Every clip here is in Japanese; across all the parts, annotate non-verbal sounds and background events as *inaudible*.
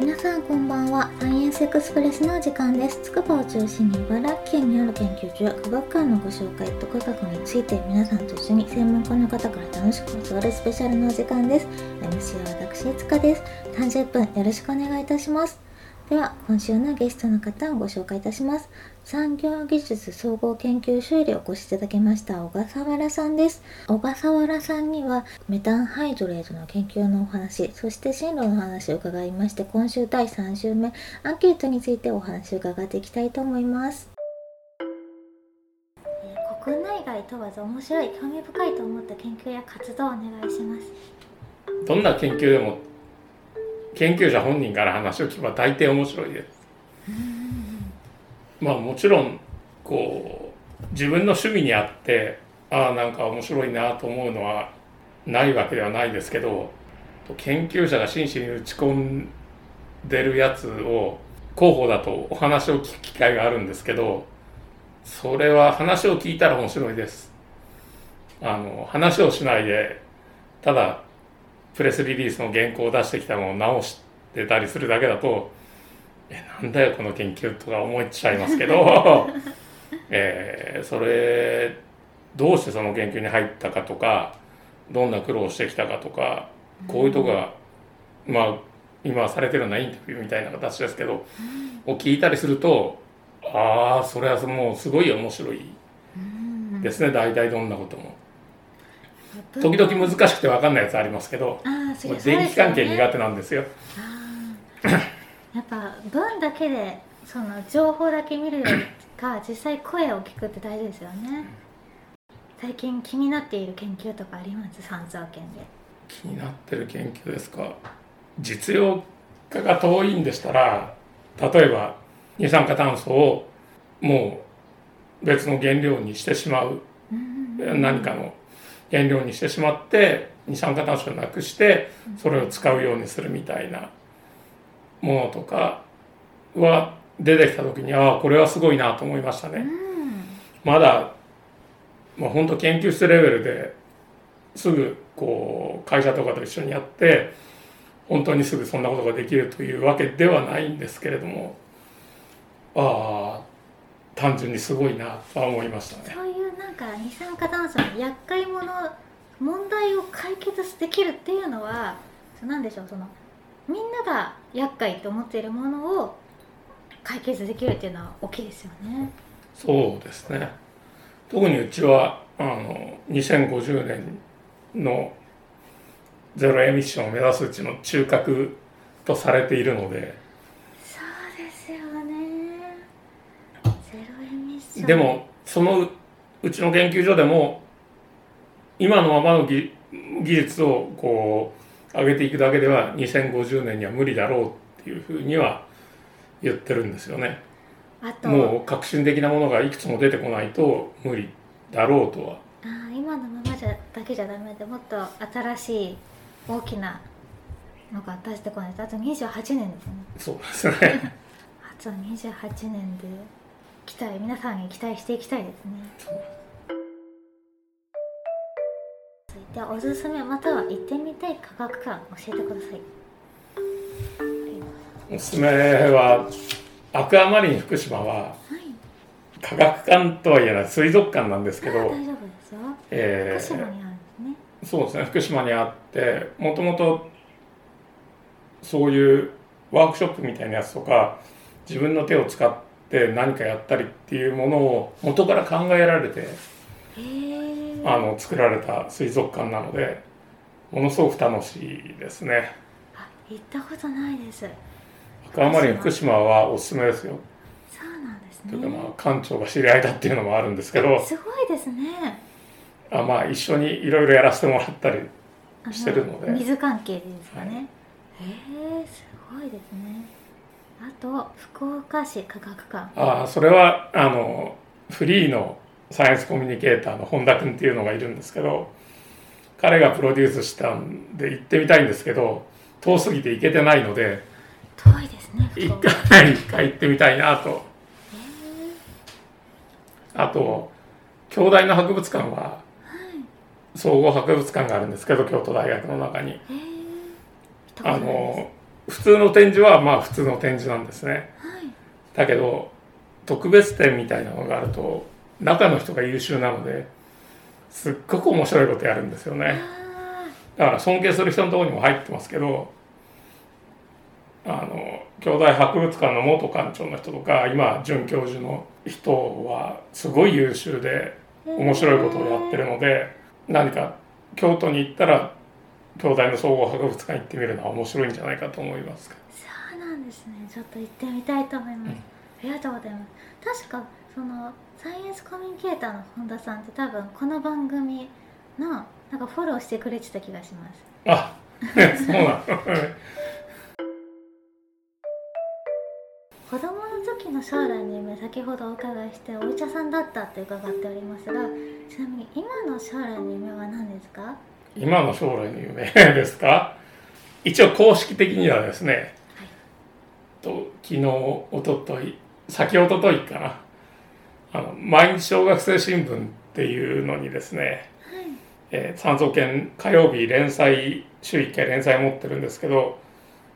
皆さんこんばんは。サイエンスエクスプレスのお時間です。つくばを中心に茨城県にある研究所や科学館のご紹介と科学について皆さんと一緒に専門家の方から楽しく教わるスペシャルのお時間です。MC は私いつかです30分よろしくお願いいたします。では今週のゲストの方をご紹介いたします。産業技術総合研究所よりお越しいただきました小笠原さんです。小笠原さんにはメタンハイドレートの研究のお話そして進路の話を伺いまして今週第3週目アンケートについてお話を伺っていきたいと思います。えー国内外問わず面白い興味深いと思った研究や活動をお願いします。どんな研究でも研究者本人から話を聞けば大抵面白いです。まあもちろんこう自分の趣味にあってああなんか面白いなと思うのはないわけではないですけど研究者が真摯に打ち込んでるやつを広報だとお話を聞く機会があるんですけどそれは話を聞いたら面白いです。あの話をしないでただプレスリリースの原稿を出してきたのを直してたりするだけだとえなんだよこの研究とか思っちゃいますけど、*laughs* えーそれどうしてその研究に入ったかとかどんな苦労をしてきたかとかこういうとこが、まあ今されてるようなインタビューみたいな形ですけど、を聞いたりするとああそれはもうすごい面白いですね。大体どんなことも。時々難しくて分かんないやつありますけどああそうです電気関係苦手なんですよ。やっぱ文だけでその情報だけ見るよりか実際声を聞くって大事ですよね。最近気になっている研究とかあります？三蔵研で。気になってる研究ですか？実用化が遠いんでしたら例えば二酸化炭素をもう別の原料にしてしまう。何かの原料にしてしまって二酸化炭素をなくしてそれを使うようにするみたいなものとかは出てきた時にああこれはすごいなと思いましたね。まだもう本当研究室レベルですぐこう会社とかと一緒にやって本当にすぐそんなことができるというわけではないんですけれどもああ単純にすごいなとは思いましたね。んか二酸化炭素の厄介者問題を解決できるっていうのは何でしょうそのみんなが厄介と思っているものを解決できるっていうのは大きいですよね。そうですね特にうちはあの2050年のゼロエミッションを目指すうちの中核とされているのでそうですよね。ゼロエミッション。でもそのうちの研究所でも今のままの技技術をこう上げていくだけでは2050年には無理だろうっていうふうには言ってるんですよね。あともう革新的なものがいくつも出てこないと無理だろうとはあー今のままじゃだけじゃダメでもっと新しい大きなのが出してこないとあと28年ですね。そうですね。*laughs* あと28年で期待皆さんに期待していきたいですね。続いておすすめまたは行ってみたい科学館教えてください。おすすめはアクアマリン福島ははい。科学館とは言えない水族館なんですけど、大丈夫ですよ。え福島にあるんですね。ーそうですね福島にあってもともとそういうワークショップみたいなやつとか自分の手を使って何かやったりっていうものを元から考えられて。あの作られた水族館なのでものすごく楽しいですね。あ行ったことないです。アクアマリン福島はおすすめですよ。そうなんですというかまあね。館長が知り合いだっていうのもあるんですけどすごいですね。あまあ一緒にいろいろやらせてもらったりしてるので水関係ですかね。へえすごいですね。あと福岡市科学館。あそれはあのフリーのサイエンスコミュニケーターの本田君っていうのがいるんですけど彼がプロデュースしたんで行ってみたいんですけど遠すぎて行けてないので遠いですね。一。回一回行ってみたいなとへあと京大の博物館は総合博物館があるんですけど京都大学の中にえへえ。行ったことあの普通の展示はまあ普通の展示なんですね。はい。だけど特別展みたいなのがあると中の人が優秀なのですっごく面白いことやるんですよね。あだから尊敬する人のところにも入ってますけどあの兄弟博物館の元館長の人とか今准教授の人はすごい優秀でー面白いことをやってるので何か京都に行ったら兄弟の総合博物館行ってみるのは面白いんじゃないかと思いますそうなんですね。ちょっと行ってみたいと思います、ありがとうございます。確かそのサイエンスコミュニケーターの本田さんって多分この番組のなんかフォローしてくれてた気がします。あそうなの。子供の時の将来の夢先ほどお伺いしてお医者さんだったって伺っておりますがちなみに今の将来の夢は何ですか？今の将来の夢ですか？一応公式的にはですね、と昨日おととい先おとといかな。あの毎日小学生新聞っていうのにですね、えー、三蔵研火曜日連載週1回連載持ってるんですけど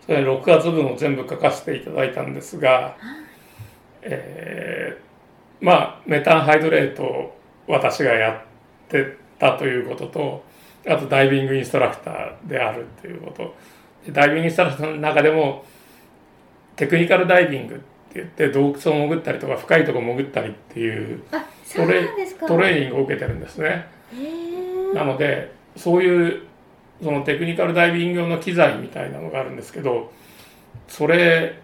それ6月分を全部書かせていただいたんですが、えーまあメタンハイドレートを私がやってたということとあとダイビングインストラクターであるということ。でダイビングインストラクターの中でもテクニカルダイビングって言って洞窟を潜ったりとか深いとこ潜ったりっていうトレトレーニングを受けてるんですね。なのでそういうそのテクニカルダイビング用の機材みたいなのがあるんですけどそれ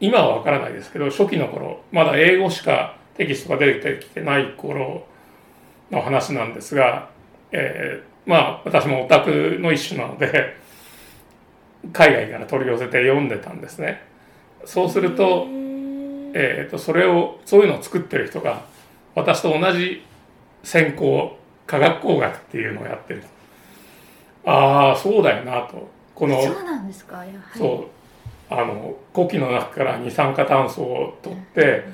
今は分からないですけど初期の頃まだ英語しかテキストが出てきてない頃の話なんですが、えーまあ私もオタクの一種なので海外から取り寄せて読んでたんですね。そうするとえー、とそれをそういうのを作ってる人が私と同じ専攻科学工学っていうのをやってる。ああそうだよなと。このそうなんですか？やはり。そう。あの呼気の中から二酸化炭素を取って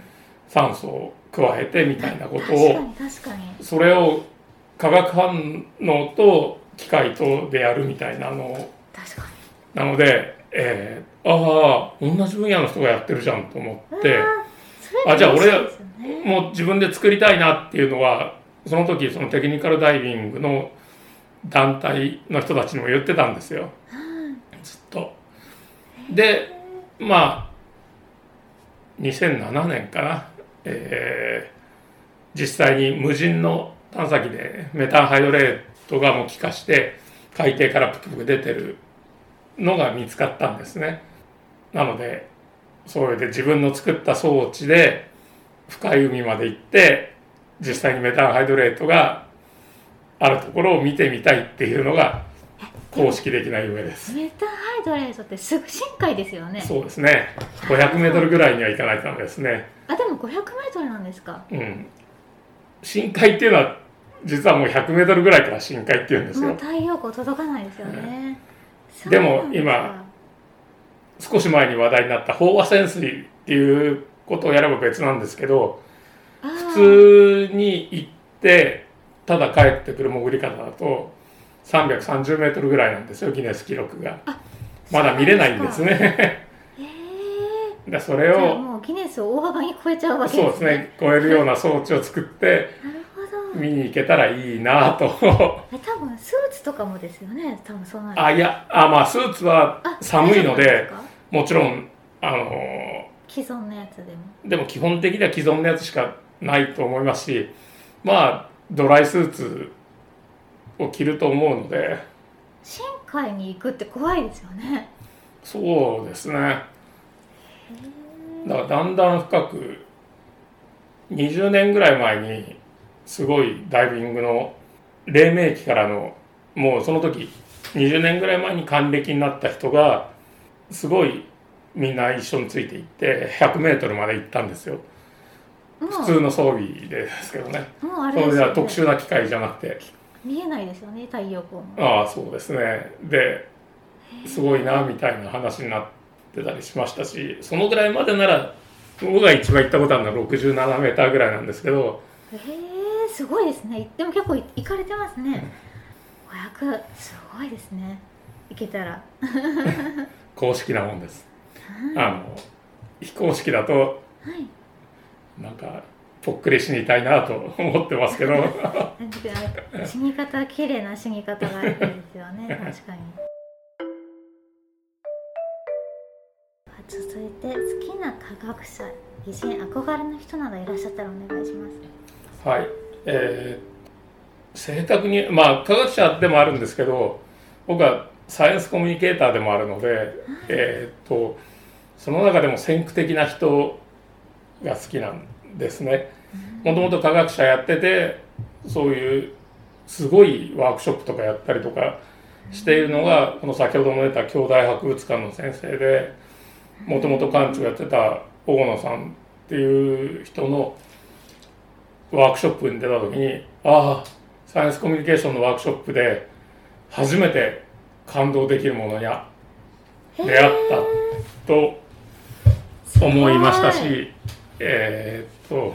酸素を加えてみたいなこと確かをに確かに。それを化学反応と機械とでやるみたいなの。なので、えーああ同じ分野の人がやってるじゃんと思にって。あじゃあ俺もう自分で作りたいなっていうのはその時そのテクニカルダイビングの団体の人たちにも言ってたんですよ。ずっと。でまあ2007年かな、えー実際に無人の探査機でメタンハイドレートがもう気化して海底からプクプク出てるのが見つかったんですね。なのでそれで自分の作った装置で深い海まで行って実際にメタンハイドレートがあるところを見てみたいっていうのが公式的な夢です。メタンハイドレートってすぐ深海ですよねそうですね。500メートルぐらいには行かないとダメですね。あでも500メートルなんですか？うん。深海っていうのは実はもう100メートルぐらいから深海っていうんですよ。もう太陽光届かないですよね、でも今少し前に話題になった飽和潜水っていうことをやれば別なんですけど、普通に行ってただ帰ってくる潜り方だと330メートルぐらいなんですよギネス記録が。あまだ見れないんですね。へ *laughs* えでそれをもうギネスを大幅に超えちゃうわけそうですね。超えるような装置を作って見に行けたらいいなと。え多分スーツとかもですよね。多分そうなるあいやあまあスーツはあ寒いのでもちろんあの既存のやつでも。でも基本的には既存のやつしかないと思いますしまあドライスーツを着ると思うので。深海に行くって怖いですよね。そうですね。だからだんだん深く20年ぐらい前にすごいダイビングの黎明期からのもうその時20年ぐらい前に還暦になった人がすごいみんな一緒についていって100メートルまで行ったんですよ。普通の装備ですけどね。もうあそれでは特殊な機械じゃなくて。見えないですよね太陽光もああそうですね。ですごいなみたいな話になってたりしましたしそのぐらいまでなら僕が一番行ったことあるのは67メーターぐらいなんですけどへえすごいですね。でも結構い行かれてますね。500すごいですね。行けたら。公式なもんです。はい。あの非公式だとはい。なんかぽっくり死にたいなと思ってますけど。死に方綺麗な死に方がですよね。確かに。続いて好きな科学者偉人憧れの人などいらっしゃったらお願いします。はいえー正確にまあ科学者でもあるんですけど僕はサイエンスコミュニケーターでもあるので、えーっとその中でも先駆的な人が好きなんですね。もともと科学者やっててそういうすごいワークショップとかやったりとかしているのがこの先ほども出た兄弟博物館の先生でもともと館長やってた大野さんっていう人のワークショップに出た時にああサイエンスコミュニケーションのワークショップで初めて感動できるものに出会ったと思いましたしえーっと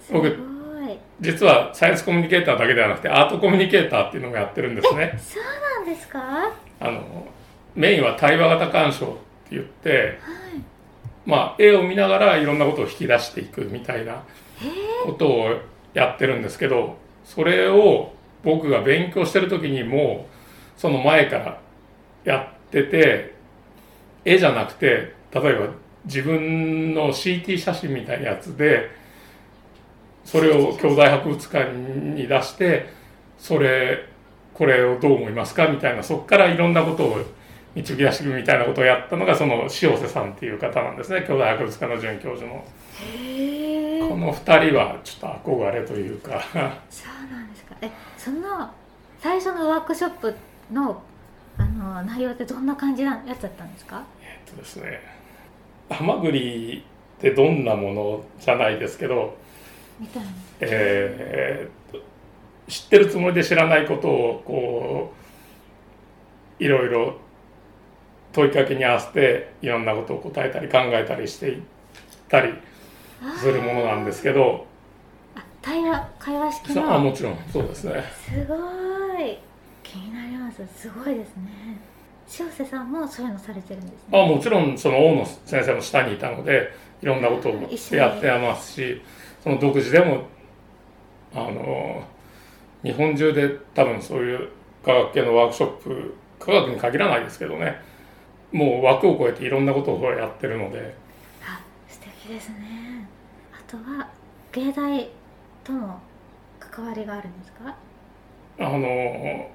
すごい。実はサイエンスコミュニケーターだけではなくてアートコミュニケーターっていうのもやってるんですね。そうなんですか？はあのメインは対話型鑑賞って言って、まあ、絵を見ながらいろんなことを引き出していくみたいなことをやってるんですけどそれを僕が勉強してる時にもうその前からやってて絵じゃなくて例えば自分の CT 写真みたいなやつでそれを兄弟博物館に出してそれこれをどう思いますかみたいなそこからいろんなことを導き出していくみたいなことをやったのがその塩瀬さんっていう方なんですね兄弟博物館の准教授の。この2人はちょっと憧れというか。そうなんですか。えその最初のワークショップのあの内容ってどんな感じなやつだったんですか？えっとですね。ハマグリってどんなものじゃないですけど、みたいなえーっと知ってるつもりで知らないことをこういろいろ問いかけに合わせていろんなことを答えたり考えたりしていったりするものなんですけど。あ対話会話式そうあのもちろんそうですね。すごい。気になります。すごいですね。塩瀬さんもそういうのされてるんですね。あもちろんその大野先生の下にいたのでいろんなことをやってますしその独自でもあの日本中で多分そういう科学系のワークショップ科学に限らないですけどねもう枠を超えていろんなことをやってるので敵ですね。あとは芸大との関わりがあるんですか？あの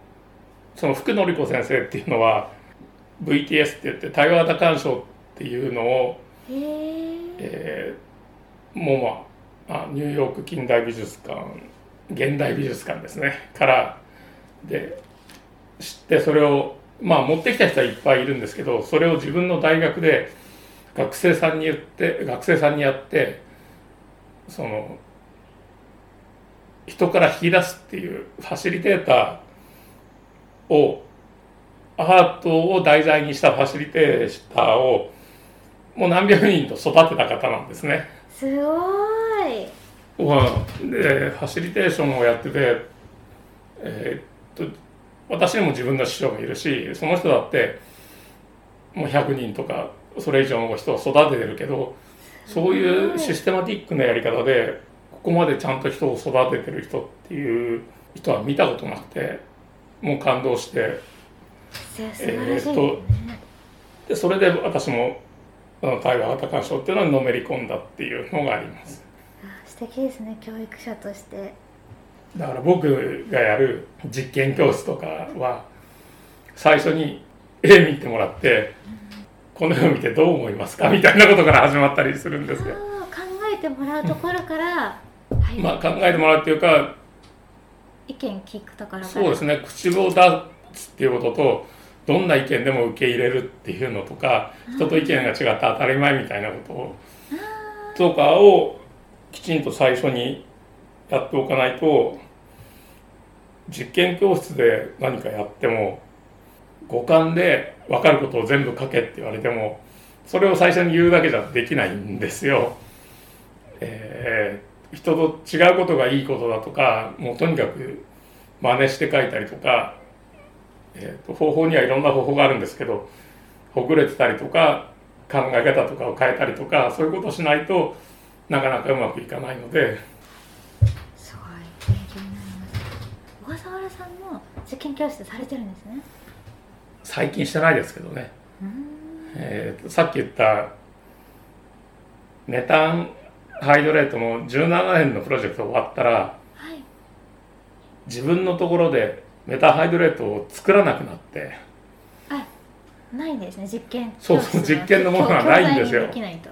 その福典子先生っていうのは VTS って言って対話型鑑賞っていうのをへええー、もうまああニューヨーク近代美術館現代美術館ですね。からで知ってそれをまあ持ってきた人はいっぱいいるんですけどそれを自分の大学で学生さんに言って学生さんにやってその人から引き出すっていうファシリテーターをアートを題材にしたファシリテーターをもう何百人と育てた方なんですね。すごいまあでファシリテーションをやってて、えーっと私にも自分の師匠がいるしその人だってもう100人とかそれ以上の人を育ててるけどそういうシステマティックなやり方でここまでちゃんと人を育ててる人っていう人は見たことなくてもう感動してえーね、でそれで私もあの対話型鑑賞っていうのにのめり込んだっていうのがあります。あ素敵ですね教育者として。だから僕がやる実験教室とかは最初に絵見てもらってこの絵を見てどう思いますか？みたいなことから始まったりするんですよ。考えてもらうところから、はい。まあ考えてもらうっていうか意見聞くところから。そうですね。口を出すっていうこととどんな意見でも受け入れるっていうのとか人と意見が違って当たり前みたいなことをとかをきちんと最初にやっておかないと実験教室で何かやっても五感で分かることを全部書けって言われてもそれを最初に言うだけじゃできないんですよ。えー人と違うことがいいことだとかもうとにかく真似して書いたりとか、えーと方法にはいろんな方法があるんですけどほぐれてたりとか考え方とかを変えたりとかそういうことをしないとなかなかうまくいかないので。すごい勉強になります小笠原さんも受験教室されてるんですね最近してないですけどね、うんえーとさっき言ったメタンハイドレートの17年のプロジェクト終わったらはい。自分のところでメタンハイドレートを作らなくなって。あないんですね実験そうそう実験のものがないんですよ。できないと。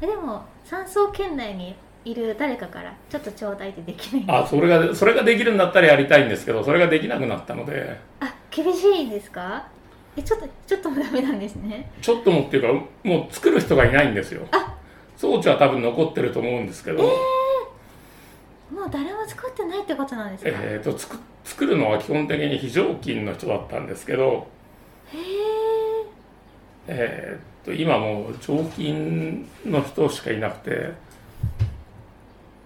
えでも山荘圏内にいる誰かからちょっとちょうだいってできないあそれがそれができるんだったらやりたいんですけどそれができなくなったので。あ厳しいんですか？えちょっとちょっともダメなんですね。ちょっともっていうかもう作る人がいないんですよ。あ。装置は多分残ってると思うんですけど、もう誰も作ってないってことなんですか、えー、と作作るのは基本的に非常勤の人だったんですけど、へええー、と今もう常勤の人しかいなくて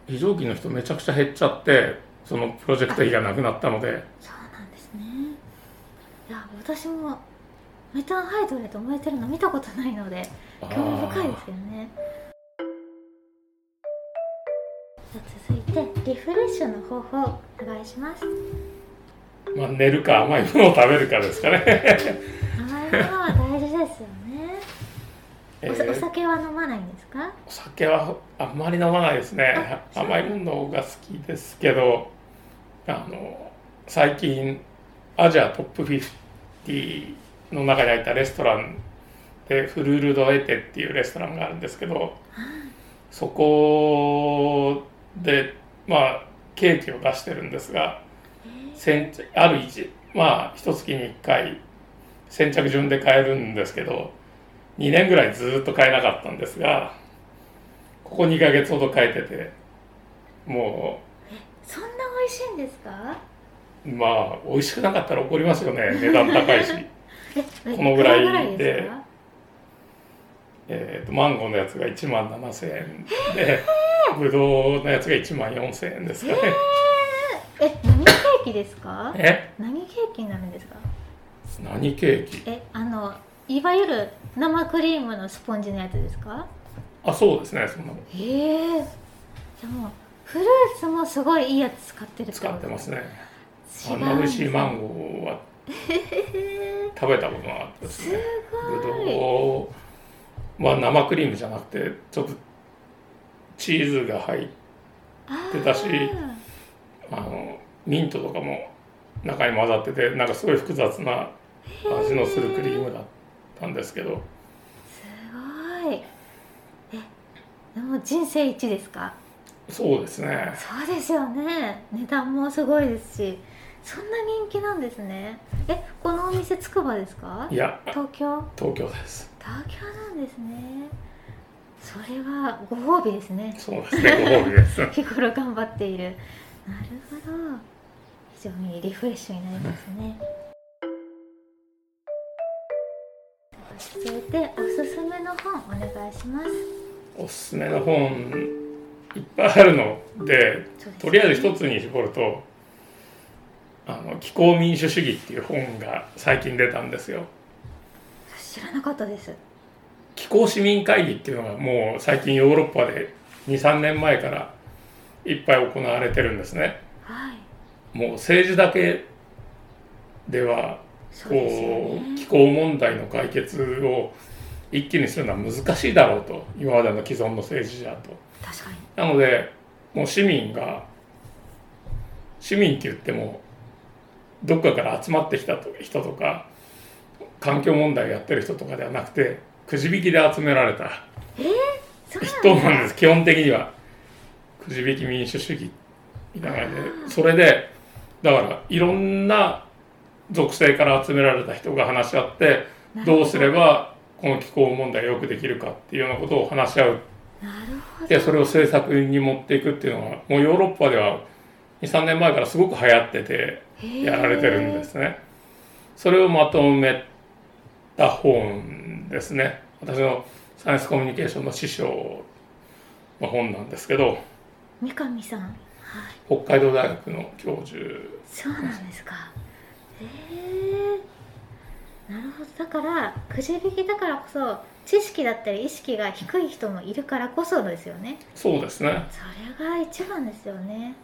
非常勤の人めちゃくちゃ減っちゃってそのプロジェクト費がなくなったので。そうなんですね。いや私もメタンハイドレート燃えてるの見たことないので興味深いですよね。続いてリフレッシュの方法お願いします。まあ、寝るか甘いものを食べるかですかね、甘いものは大事ですよね。えおさおー酒は飲まないんですか？お酒はあんまり飲まないですね。甘いものが好きですけどあの最近アジアトップ50の中に入ったレストランでフルール・ド・エテっていうレストランがあるんですけどそこでまあケーキを出してるんですが先ある一まあ一月に1回先着順で買えるんですけど2年ぐらいずっと買えなかったんですがここ2ヶ月ほど買えててもそんな美味しいんですか？うまあ美味しくなかったら怒りますよね値段高いし、え *laughs* このぐらいで。えー、とマンゴーのやつが1万7000円でぶどうのやつが1万4000円ですかね。え何ケーキですか？え？何ケーキになるんですか？何ケーキ？えあのいわゆる生クリームのスポンジのやつですか？あそうですねそんなのへえじゃあもうフルーツもすごいいいやつ使ってる使ってますね。あんな美味しいマンゴーは食べたことなかったですすね。ぶごい。どうは生クリームじゃなくてちょっとチーズが入ってたしー。あのミントとかも中に混ざっててなんかすごい複雑な味のするクリームだったんですけど。すごい。えでも人生一ですか？そうですね。そうですよね。値段もすごいですしそんな人気なんですね。えこのお店つくばですか？いや。東京？東京です。東京なんですね。それはご褒美ですね。そうですねご褒美です。*laughs* 日頃頑張っている。なるほど。非常にリフレッシュになりますね。続いておすすめの本お願いします。おすすめの本いっぱいあるのでそうですとりあえず一つに絞ると「あの気候民主主義」っていう本が最近出たんですよ。知らなかったです気候市民会議っていうのがもう最近ヨーロッパで23年前からいっぱい行われてるんですね。はいもう政治だけではこう気ね候問題の解決を一気にするのは難しいだろうと今までの既存の政治じゃと。確かになのでもう市民が市民って言ってもどっかから集まってきたと人とか環境問題やってる人とかではなくてくじ引きで集められた人なんです基本的には。くじ引き民主主義みたいな感じで。それでだからいろんな属性から集められた人が話し合ってどうすればこの気候問題をよくできるかっていうようなことを話し合う。なるほど。でそれを政策に持っていくっていうのがもうヨーロッパでは23年前からすごく流行っててやられてるんですね。それをまとめた本ですね。私のサイエンスコミュニケーションの師匠の本なんですけど三上さん。はい。北海道大学の教授そうなんですか。へえなるほど。だからくじ引きだからこそ知識だったり意識が低い人もいるからこそですよね。そうですね。それが一番ですよね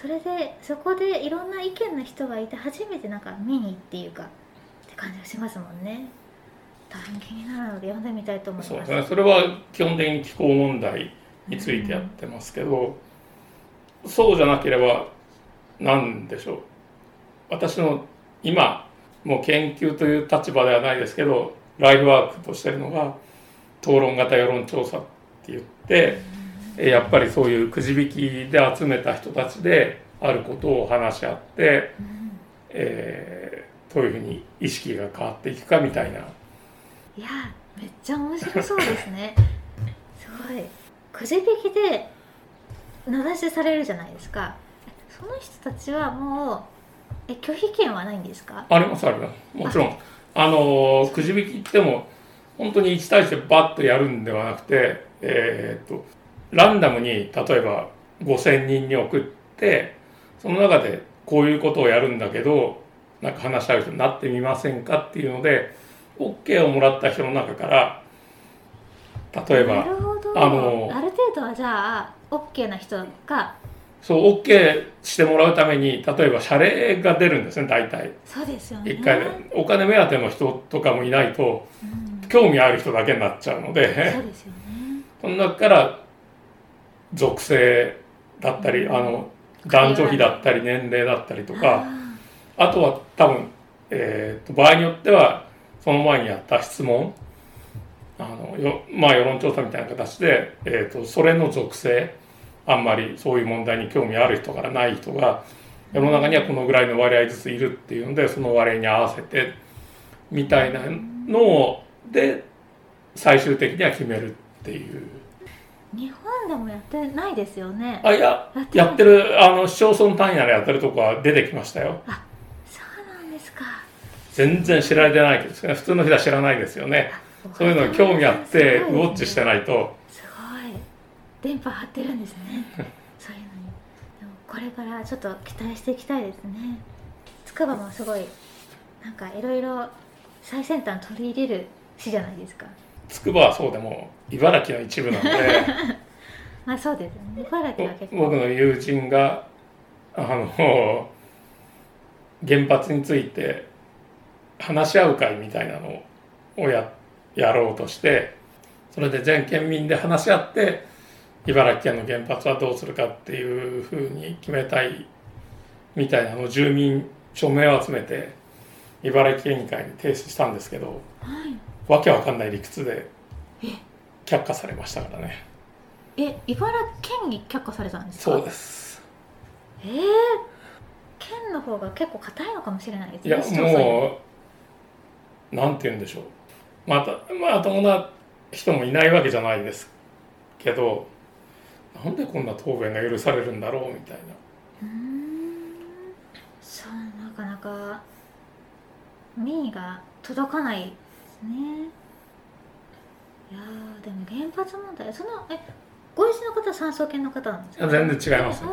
それでそこでいろんな意見の人がいて初めてなんか見にっていうかって感じがしますもんね。大変気になるので読んでみたいと思います。そうですねそれは基本的に気候問題についてやってますけど、そうじゃなければ何でしょう。私の今もう研究という立場ではないですけどライフワークとしてるのが討論型世論調査って言ってやっぱりそういうくじ引きで集めた人たちであることを話し合って、えーどういうふうに意識が変わっていくかみたいな。いやめっちゃ面白そうですね。*laughs* すごい。くじ引きで名指しされるじゃないですか。その人たちはもうえ拒否権はないんですか？ありますあります。もちろん。あのくじ引きっても本当に1対1でバッとやるんではなくてえーっとランダムに例えば5,000人に送ってその中でこういうことをやるんだけどなんか話し合う人になってみませんかっていうので OK をもらった人の中から例えばあのある程度はじゃあ OK な人がそう OK してもらうために例えば謝礼が出るんですね大体。そうですよね。一回でお金目当ての人とかもいないとうん。興味ある人だけになっちゃうので。そうですよね。その中から属性だったりあの男女比だったり年齢だったりとかあとは多分、えーと場合によってはその前にやった質問あのよまあ世論調査みたいな形で、えー、とそれの属性あんまりそういう問題に興味ある人からない人が世の中にはこのぐらいの割合ずついるっていうのでその割合に合わせてみたいなので最終的には決めるっていう。日本でもやってないですよね。あいややってる。あの市町村単位ならやってるとこは出てきましたよ。そうなんですか。全然知られてないけどね。普通の人は知らないですよね。そういうのに興味あってウォッチしてないと。すごい。電波張ってるんですね。*laughs* そういうのに。でもこれからちょっと期待していきたいですね。筑波もすごいなんかいろいろ最先端取り入れる市じゃないですか筑波はそうでも茨城の一部なので。*laughs* まあそうですね。茨城は結構。僕の友人があの原発について話し合う会みたいなのをややろうとしてそれで全県民で話し合って茨城県の原発はどうするかっていうふうに決めたいみたいなのを住民署名を集めて茨城県議会に提出したんですけどはいわけわかんない理屈でえ？却下されましたからね。え茨城県に却下されたんですか？そうです。えー、県の方が結構硬いのかもしれないですいやね市町村より。もうなんて言うんでしょう。またまともな人もいないわけじゃないですけどなんでこんな答弁が許されるんだろうみたいな。うーん。そうなかなか民意が届かないですね。いやーでも原発問題そのえご一緒の方は産総研の方なんですか？全然違います。あ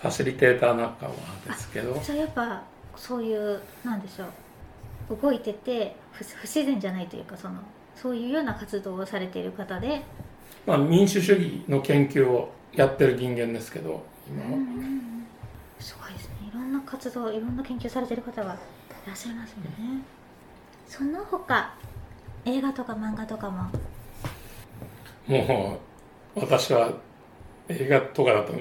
ファシリテーター仲間ですけど。ーじゃあやっぱそういうなんでしょう動いてて不不自然じゃないというかそのそういうような活動をされている方で。まあ、民主主義の研究をやってる人間ですけど今は、すごいですね。いろんな活動いろんな研究されてる方がいらっしゃいますよねその他映画とか漫画とかも？もう私は映画とかだと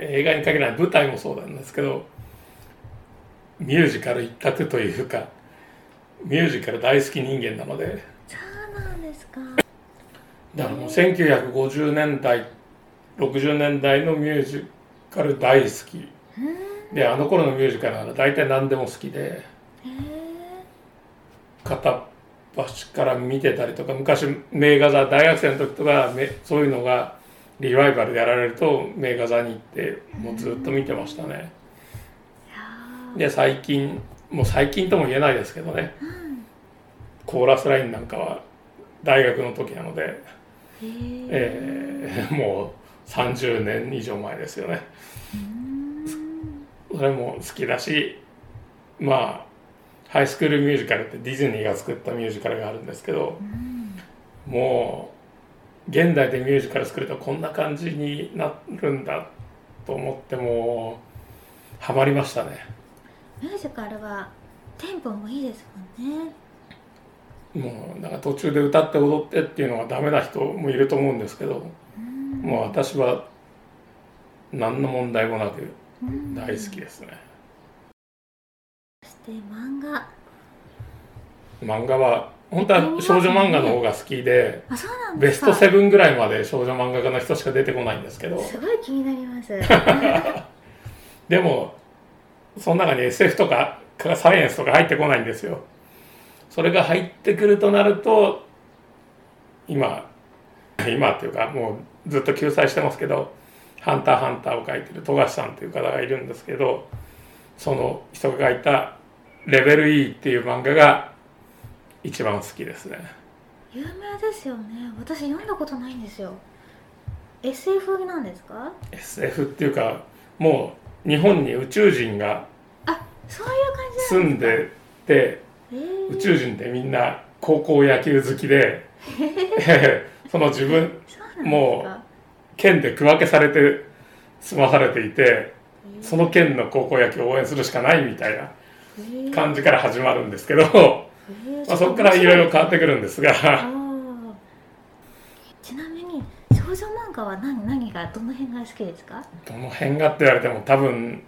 映画に限らない舞台もそうなんですけどミュージカル一択というかミュージカル大好き人間なので。そうなんですか。だからもう1950年代60年代のミュージカル大好き。うん。であの頃のミュージカルなら大体何でも好きで。へえ片っ端から見てたりとか昔名画座大学生の時とかめそういうのがリバイバルでやられると名画座に行ってもうずっと見てましたね。で最近もう最近とも言えないですけどね。うんコーラスラインなんかは大学の時なので、へええー *laughs* もう30年以上前ですよね。うん。それも好きだしまあハイスクールミュージカルってディズニーが作ったミュージカルがあるんですけどうん。もう現代でミュージカル作るとこんな感じになるんだと思ってもうハマりましたね。ミュージカルはテンポもいいですもんね。もうなんか途中で歌って踊ってっていうのがダメな人もいると思うんですけどうん。もう私は何の問題もなくうん。大好きですね。そして漫画。漫画は本当は少女漫画の方が好きであそうなんベストセブンぐらいまで少女漫画家の人しか出てこないんですけど。すごい気になります。*laughs* でもその中に SF とかサイエンスとか入ってこないんですよ。それが入ってくるとなると今今っていうかもうずっと救済してますけど「ハンターハンター」を書いてる富樫さんという方がいるんですけどその人が書いた「レベル E」っていう漫画が一番好きですね。有名ですよね。私読んだことないんですよ。SF なんですか？SF っていうかもう日本に宇宙人があそういう感じ住んでてえー、宇宙人ってみんな高校野球好きで *laughs* その自分そう県で区分けされて済まされていてその県の高校野球を応援するしか？ないみたいなえー感じから始まるんですけど、えー。まあ、そこからいろいろ変わってくるんですが。ちなみに少女漫画は何何がどの辺が好きですか？どの辺がって言われても多分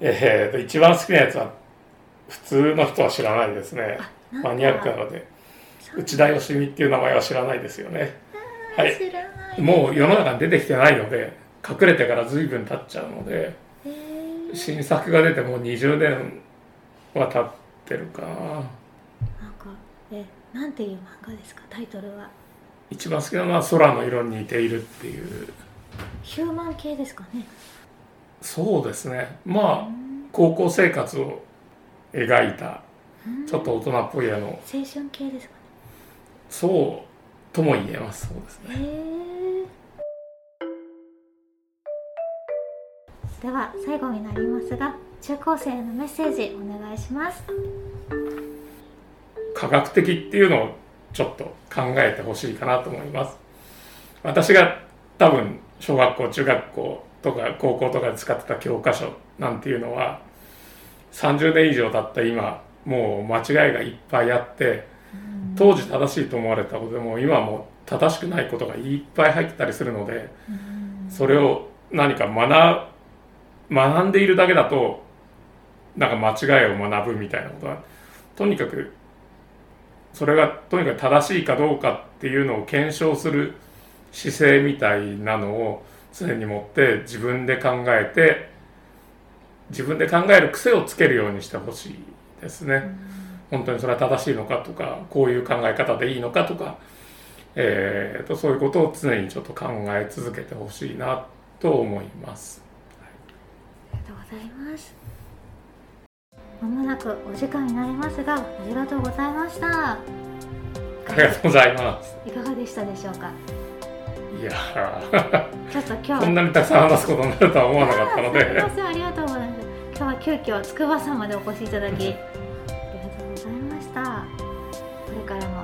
えーと一番好きなやつは普通の人は知らないですね。マニアックなので。内田義美っていう名前は知らないですよね。はい。もう世の中に出てきてないので隠れてから随分経っちゃうのでえー。新作が出てもう20年は経ってるか。ななんかえなんていう漫画ですか？タイトルは。一番好きなのは空の色に似ているっていう。ヒューマン系ですかね。そうですね。まあ高校生活を描いたうん。ちょっと大人っぽいあの。青春系ですかね。そうとも言えます。そうですね。では最後になりますが中高生へのメッセージお願いします。科学的っていうのをちょっと考えてほしいかなと思います。私が多分小学校中学校とか高校とかで使ってた教科書なんていうのは30年以上経った今もう間違いがいっぱいあって当時正しいと思われたことでも今はもう正しくないことがいっぱい入ってたりするのでそれを何か学学んでいるだけだとなんか間違いを学ぶみたいなことはとにかくそれがとにかく正しいかどうかっていうのを検証する姿勢みたいなのを常に持って自分で考えて自分で考える癖をつけるようにしてほしいですね。本当にそれは正しいのかとかこういう考え方でいいのかとか、えー、とそういうことを常にちょっと考え続けてほしいなと思います。ありがとうございますまもなくお時間になりますがありがとうございました。ありがとうございます。いかがでしたでしょうか？いやー。*laughs* ちょっと今日こんなにたくさん話すことになるとは思わなかったので。*laughs* ませんありがとうございます。今日は急遽筑波山までお越しいただきありがとうございました。これからも